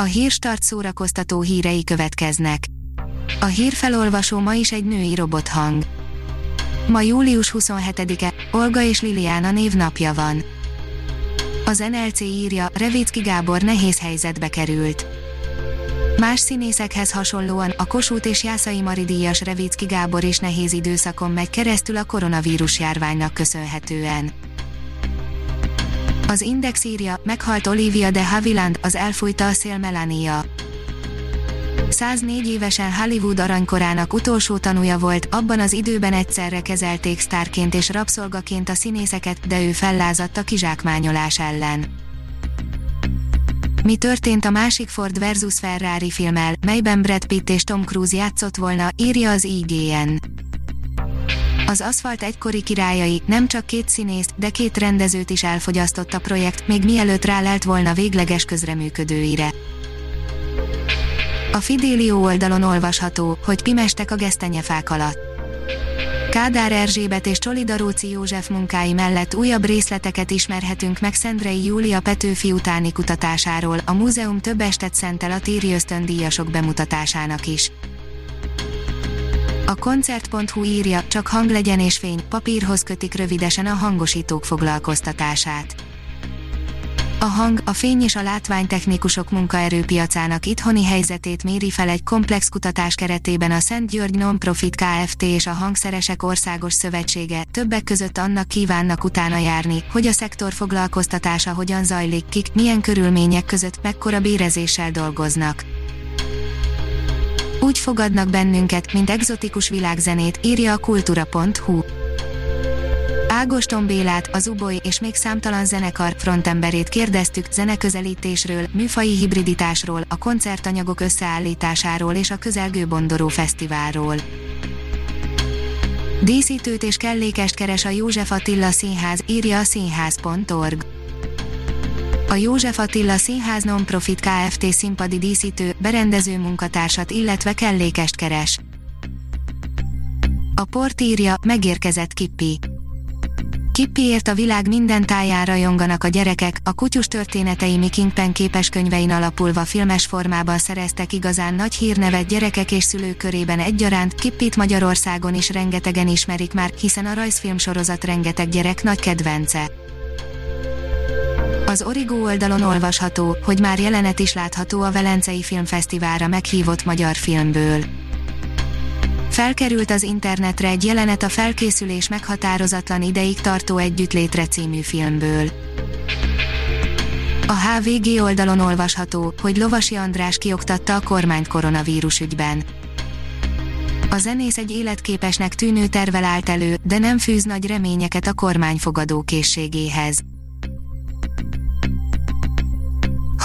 A hírstart szórakoztató hírei következnek. A hírfelolvasó ma is egy női robothang. Ma július 27-e, Olga és Liliana névnapja van. Az NLC írja, Revicki Gábor nehéz helyzetbe került. Más színészekhez hasonlóan a Kossuth és Jászai Mari díjas Revicki Gábor is nehéz időszakon megy keresztül a koronavírus járványnak köszönhetően. Az Index írja, meghalt Olivia de Havilland, az elfújta a szél Melania. 104 évesen Hollywood aranykorának utolsó tanúja volt, abban az időben egyszerre kezelték sztárként és rabszolgaként a színészeket, de ő fellázadt a kizsákmányolás ellen. Mi történt a másik Ford versus Ferrari filmmel, melyben Brad Pitt és Tom Cruise játszott volna, írja az IGN. Az aszfalt egykori királyai nem csak két színészt, de két rendezőt is elfogyasztott a projekt, még mielőtt rálelt volna végleges közreműködőire. A Fidélió oldalon olvasható, hogy pimestek a gesztenyefák alatt. Kádár Erzsébet és Csolidaróci József munkái mellett újabb részleteket ismerhetünk meg Szendrei Júlia Petőfi utáni kutatásáról, a múzeum több estet szentel a téri ösztöndíjasok bemutatásának is. A koncert.hu írja, csak hang legyen és fény, papírhoz kötik rövidesen a hangosítók foglalkoztatását. A hang, a fény és a látványtechnikusok munkaerőpiacának itthoni helyzetét méri fel egy komplex kutatás keretében a Szent György Nonprofit Kft. és a Hangszeresek Országos Szövetsége, többek között annak kívánnak utána járni, hogy a szektor foglalkoztatása hogyan zajlik, kik, milyen körülmények között, mekkora bérezéssel dolgoznak. Úgy fogadnak bennünket, mint egzotikus világzenét, írja a kultura.hu. Ágoston Bélát, az Uboly és még számtalan zenekar frontemberét kérdeztük zeneközelítésről, műfai hibriditásról, a koncertanyagok összeállításáról és a közelgő Bondoró Fesztiválról. Díszítőt és kellékest keres a József Attila Színház, írja a színház.org. A József Attila Színház Nonprofit Kft. színpadi díszítő, berendező munkatársat illetve kellékest keres. A port írja, megérkezett Kippi. Kippiért a világ minden táján rajonganak a gyerekek, a kutyus történetei mi Kingpen képeskönyvein alapulva filmes formában szereztek igazán nagy hírnevet gyerekek és szülők körében egyaránt, Kippit Magyarországon is rengetegen ismerik már, hiszen a rajzfilm sorozat rengeteg gyerek nagy kedvence. Az Origo oldalon olvasható, hogy már jelenet is látható a Velencei Filmfesztiválra meghívott magyar filmből. Felkerült az internetre egy jelenet a felkészülés meghatározatlan ideig tartó Együttlétre című filmből. A HVG oldalon olvasható, hogy Lovasi András kioktatta a kormányt koronavírus ügyben. A zenész egy életképesnek tűnő tervel állt elő, de nem fűz nagy reményeket a kormány fogadókészségéhez.